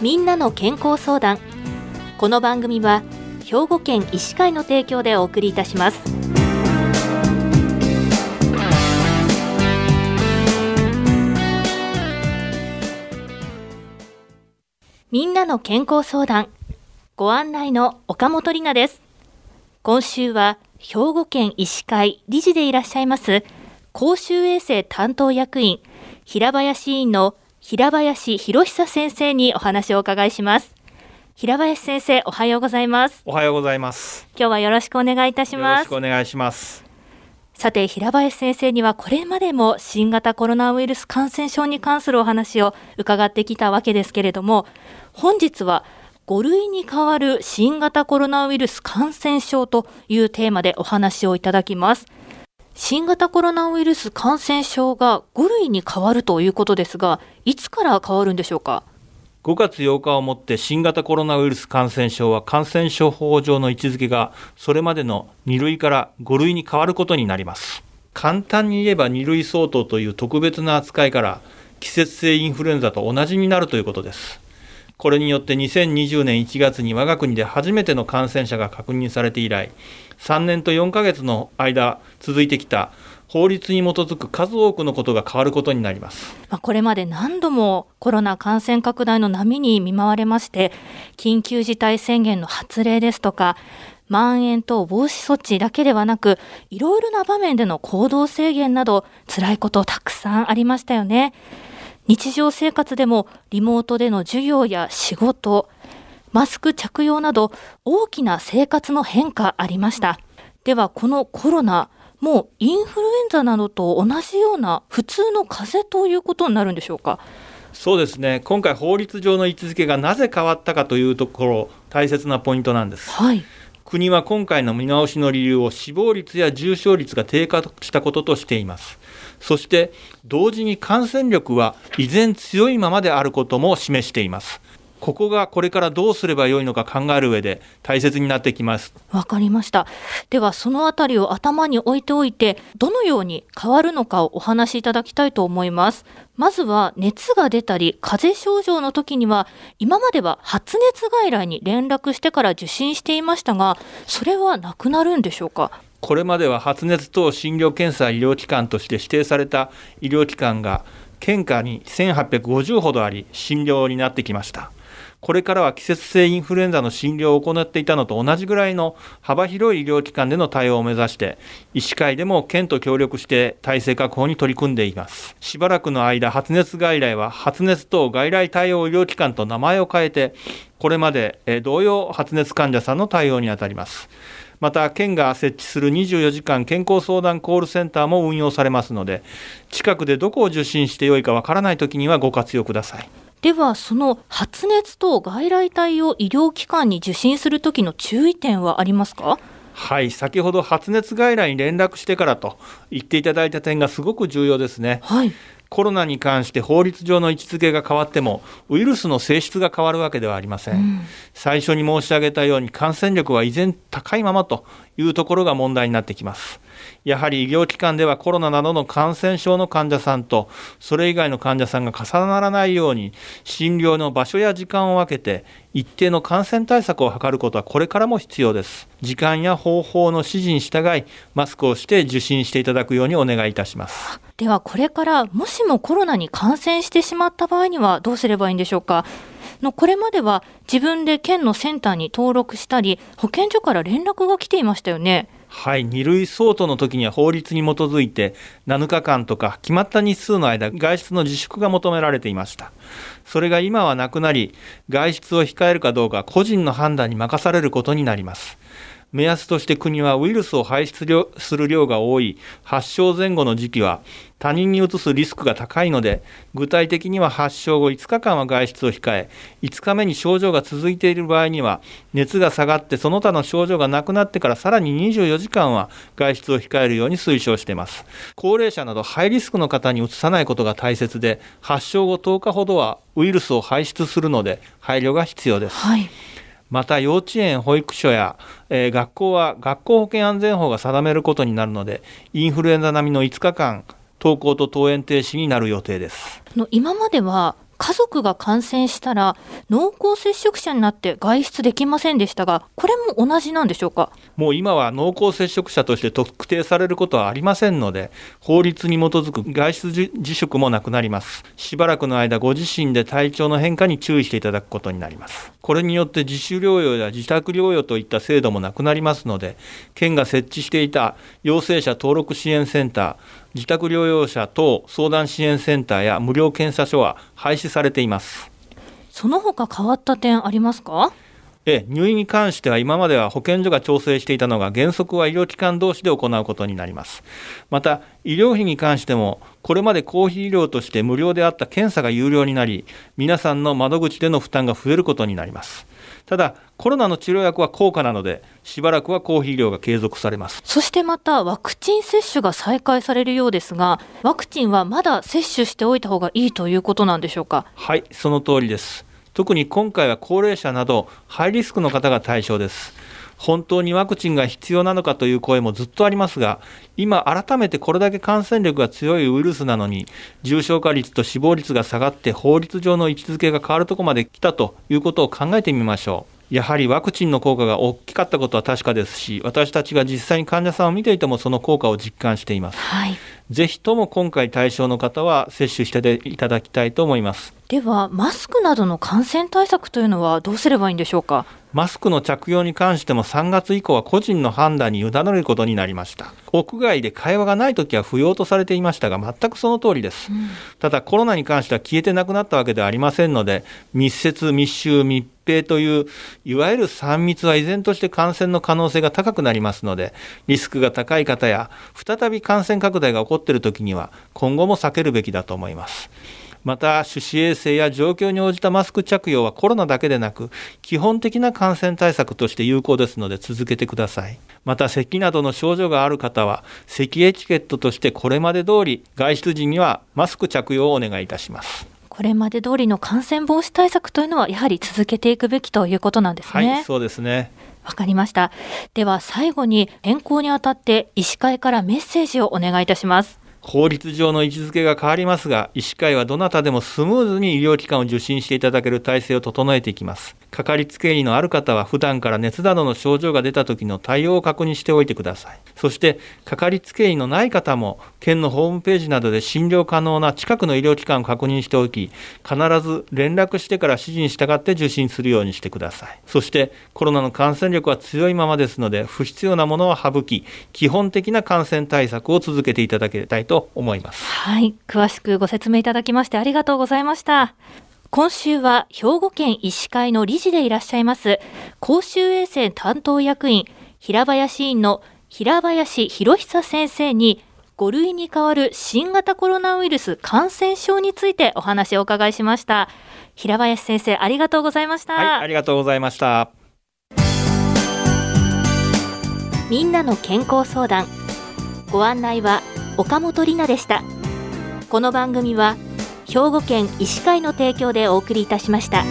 みんなの健康相談。この番組は兵庫県医師会の提供でお送りいたします。みんなの健康相談。ご案内の岡本里奈です。今週は兵庫県医師会理事でいらっしゃいます公衆衛生担当役員平林委員の平林博久先生にお話をお伺いします。平林先生おはようございます。おはようございます。今日はよろしくお願いいたします。よろしくお願いします。さて平林先生にはこれまでも新型コロナウイルス感染症に関するお話を伺ってきたわけですけれども本日は5類に変わる新型コロナウイルス感染症というテーマでお話をいただきます新型コロナウイルス感染症が5類に変わるということですが、いつから変わるんでしょうか？5月8日をもって新型コロナウイルス感染症は感染症法上の位置づけがそれまでの2類から5類に変わることになります簡単に言えば2類相当という特別な扱いから季節性インフルエンザと同じになるということですこれによって2020年1月に我が国で初めての感染者が確認されて以来3年と4ヶ月の間続いてきた法律に基づく数多くのことが変わることになります。ま、これまで何度もコロナ感染拡大の波に見舞われまして、緊急事態宣言の発令ですとか、まん延等防止措置だけではなく、いろいろな場面での行動制限など、辛いことたくさんありましたよね。日常生活でもリモートでの授業や仕事、マスク着用など大きな生活の変化ありました。ではこのコロナ、もうインフルエンザなどと同じような普通の風邪ということになるんでしょうか？そうですね今回法律上の位置づけがなぜ変わったかというところ大切なポイントなんです、はい、国は今回の見直しの理由を死亡率や重症率が低下したこととしていますそして同時に感染力は依然強いままであることも示していますここがこれからどうすればよいのか考える上で大切になってきます。わかりました。ではそのあたりを頭に置いておいて、どのように変わるのかをお話しいただきたいと思います。まずは熱が出たり、風邪症状の時には、今までは発熱外来に連絡してから受診していましたが、それはなくなるんでしょうか？これまでは発熱等診療検査医療機関として指定された医療機関が県下に1850ほどあり診療になってきました。これからは季節性インフルエンザの診療を行っていたのと同じぐらいの幅広い医療機関での対応を目指して、医師会でも県と協力して体制確保に取り組んでいます。しばらくの間、発熱外来は発熱等外来対応医療機関と名前を変えて、これまで同様発熱患者さんの対応にあたります。また県が設置する24時間健康相談コールセンターも運用されますので近くでどこを受診してよいかわからないときにはご活用ください。ではその発熱等外来対応医療機関に受診するときの注意点はありますか？はい先ほど発熱外来に連絡してからと言っていただいた点がすごく重要ですね。はいコロナに関して法律上の位置づけが変わってもウイルスの性質が変わるわけではありません、うん、最初に申し上げたように感染力は依然高いままというところが問題になってきます。やはり医療機関ではコロナなどの感染症の患者さんとそれ以外の患者さんが重ならないように診療の場所や時間を分けて一定の感染対策を図ることはこれからも必要です。時間や方法の指示に従いマスクをして受診していただくようにお願いいたします。ではこれからもしもコロナに感染してしまった場合にはどうすればいいんでしょうか？のこれまでは自分で県のセンターに登録したり保健所から連絡が来ていましたよね。はい、2類相当の時には法律に基づいて7日間とか決まった日数の間外出の自粛が求められていました。それが今はなくなり外出を控えるかどうか個人の判断に任されることになります。目安として国はウイルスを排出する量が多い。発症前後の時期は他人にうつすリスクが高いので具体的には発症後5日間は外出を控え5日目に症状が続いている場合には熱が下がってその他の症状がなくなってからさらに24時間は外出を控えるように推奨しています。高齢者などハイリスクの方にうつさないことが大切で発症後10日ほどはウイルスを排出するので配慮が必要です、はい。また幼稚園、保育所や、えー、学校は学校保健安全法が定めることになるので、インフルエンザ並みの5日間、登校と登園停止になる予定です。今までは家族が感染したら濃厚接触者になって外出できませんでしたがこれも同じなんでしょうか？もう今は濃厚接触者として特定されることはありませんので法律に基づく外出自粛もなくなります。しばらくの間ご自身で体調の変化に注意していただくことになります。これによって自主療養や自宅療養といった制度もなくなりますので県が設置していた陽性者登録支援センター自宅療養者等相談支援センターや無料検査所は廃止されています。その他変わった点ありますか？え入院に関しては今までは保健所が調整していたのが原則は医療機関同士で行うことになります。また医療費に関してもこれまで公費医療として無料であった検査が有料になり皆さんの窓口での負担が増えることになりますただコロナの治療薬は高価なのでしばらくは公費医療が継続されます。そしてまたワクチン接種が再開されるようですがワクチンはまだ接種しておいた方がいいということなんでしょうか？はいその通りです。特に今回は高齢者などハイリスクの方が対象です本当にワクチンが必要なのかという声もずっとありますが、今改めてこれだけ感染力が強いウイルスなのに、重症化率と死亡率が下がって法律上の位置づけが変わるところまで来たということを考えてみましょう。やはりワクチンの効果が大きかったことは確かですし、私たちが実際に患者さんを見ていてもその効果を実感しています。はい、ぜひとも今回対象の方は接種していただきたいと思います。では、マスクなどの感染対策というのはどうすればいいんでしょうか？マスクの着用に関しても3月以降は個人の判断に委ねることになりました。屋外で会話がない時は不要とされていましたが、全くその通りです。うん、ただコロナに関しては消えてなくなったわけではありませんので、密接、密集、密閉という、いわゆる3密は依然として感染の可能性が高くなりますので、リスクが高い方や、再び感染拡大が起こっている時には、今後も避けるべきだと思います。また手指衛生や状況に応じたマスク着用はコロナだけでなく基本的な感染対策として有効ですので続けてくださいまた咳などの症状がある方は咳エチケットとしてこれまで通り外出時にはマスク着用をお願いいたしますこれまで通りの感染防止対策というのはやはり続けていくべきということなんですね。はいそうですね。わかりました。では最後に変更にあたって医師会からメッセージをお願いいたします法律上の位置づけが変わりますが、医師会はどなたでもスムーズに医療機関を受診していただける体制を整えていきます。かかりつけ医のある方は普段から熱などの症状が出た時の対応を確認しておいてください。そして、かかりつけ医のない方も、県のホームページなどで診療可能な近くの医療機関を確認しておき、必ず連絡してから指示に従って受診するようにしてください。そして、コロナの感染力は強いままですので、不必要なものは省き、基本的な感染対策を続けていただきたいと思います。はい、詳しくご説明いただきましてありがとうございました。今週は兵庫県医師会の理事でいらっしゃいます公衆衛生担当役員平林院の平林博久先生に5類に変わる新型コロナウイルス感染症についてお話をお伺いしました。平林先生ありがとうございました。はいありがとうございました。みんなの健康相談。ご案内は岡本里奈でしたこの番組は兵庫県医師会の提供でお送りいたしました。